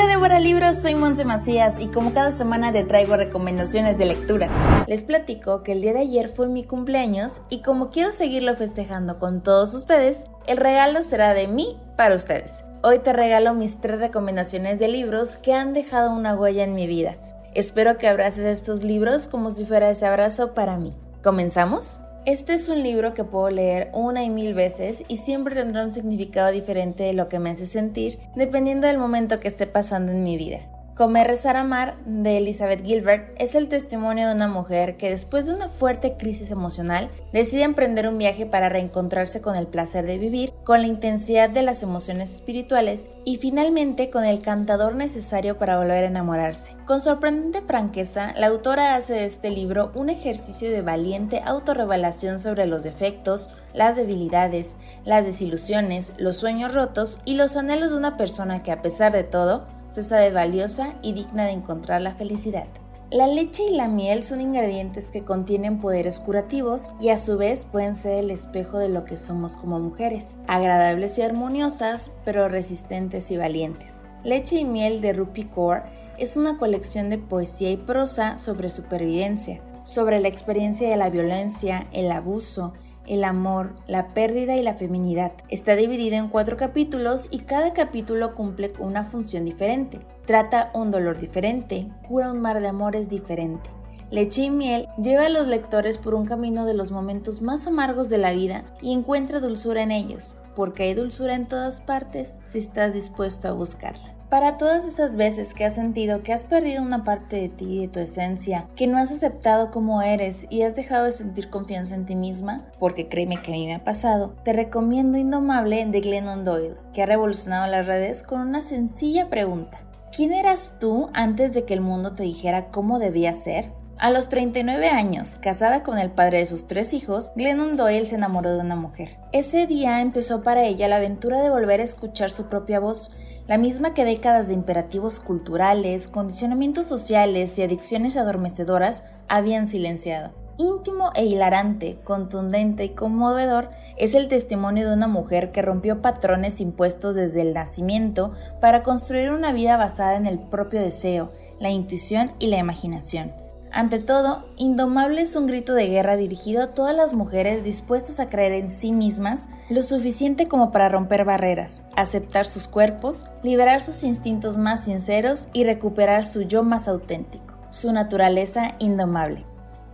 Hola Débora Libros, soy Monse Macías y como cada semana te traigo recomendaciones de lectura. Les platico que el día de ayer fue mi cumpleaños y como quiero seguirlo festejando con todos ustedes, el regalo será de mí para ustedes. Hoy te regalo mis tres recomendaciones de libros que han dejado una huella en mi vida. Espero que abraces estos libros como si fuera ese abrazo para mí. ¿Comenzamos? Este es un libro que puedo leer una y mil veces y siempre tendrá un significado diferente de lo que me hace sentir, dependiendo del momento que esté pasando en mi vida. Comer, rezar, amar de Elizabeth Gilbert es el testimonio de una mujer que después de una fuerte crisis emocional decide emprender un viaje para reencontrarse con el placer de vivir, con la intensidad de las emociones espirituales y finalmente con el cantador necesario para volver a enamorarse. Con sorprendente franqueza, la autora hace de este libro un ejercicio de valiente autorrevelación sobre los defectos, las debilidades, las desilusiones, los sueños rotos y los anhelos de una persona que a pesar de todo se sabe valiosa y digna de encontrar la felicidad. La leche y la miel son ingredientes que contienen poderes curativos y a su vez pueden ser el espejo de lo que somos como mujeres, agradables y armoniosas, pero resistentes y valientes. Leche y miel de Rupi Kaur es una colección de poesía y prosa sobre supervivencia, sobre la experiencia de la violencia, el abuso, el amor, la pérdida y la feminidad. Está dividido en cuatro capítulos y cada capítulo cumple una función diferente. Trata un dolor diferente, cura un mar de amores diferente. Leche y miel lleva a los lectores por un camino de los momentos más amargos de la vida y encuentra dulzura en ellos, porque hay dulzura en todas partes si estás dispuesto a buscarla. Para todas esas veces que has sentido que has perdido una parte de ti y de tu esencia, que no has aceptado como eres y has dejado de sentir confianza en ti misma, porque créeme que a mí me ha pasado, te recomiendo Indomable de Glennon Doyle, que ha revolucionado las redes con una sencilla pregunta. ¿Quién eras tú antes de que el mundo te dijera cómo debía ser? A los 39 años, casada con el padre de sus tres hijos, Glennon Doyle se enamoró de una mujer. Ese día empezó para ella la aventura de volver a escuchar su propia voz, la misma que décadas de imperativos culturales, condicionamientos sociales y adicciones adormecedoras habían silenciado. Íntimo e hilarante, contundente y conmovedor es el testimonio de una mujer que rompió patrones impuestos desde el nacimiento para construir una vida basada en el propio deseo, la intuición y la imaginación. Ante todo, Indomable es un grito de guerra dirigido a todas las mujeres dispuestas a creer en sí mismas lo suficiente como para romper barreras, aceptar sus cuerpos, liberar sus instintos más sinceros y recuperar su yo más auténtico, su naturaleza indomable.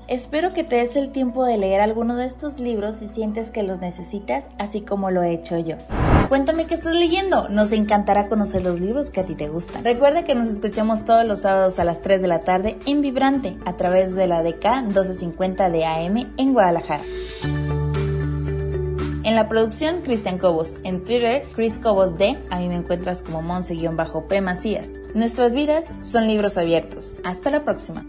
Espero que te des el tiempo de leer alguno de estos libros si sientes que los necesitas, así como lo he hecho yo. Cuéntame qué estás leyendo, nos encantará conocer los libros que a ti te gustan. Recuerda que nos escuchamos todos los sábados a las 3 de la tarde en Vibrante a través de la DK 1250 de AM en Guadalajara. En la producción, Cristian Cobos. En Twitter, Chris Cobos D. A mí me encuentras como Monse-P Macías. Nuestras vidas son libros abiertos. Hasta la próxima.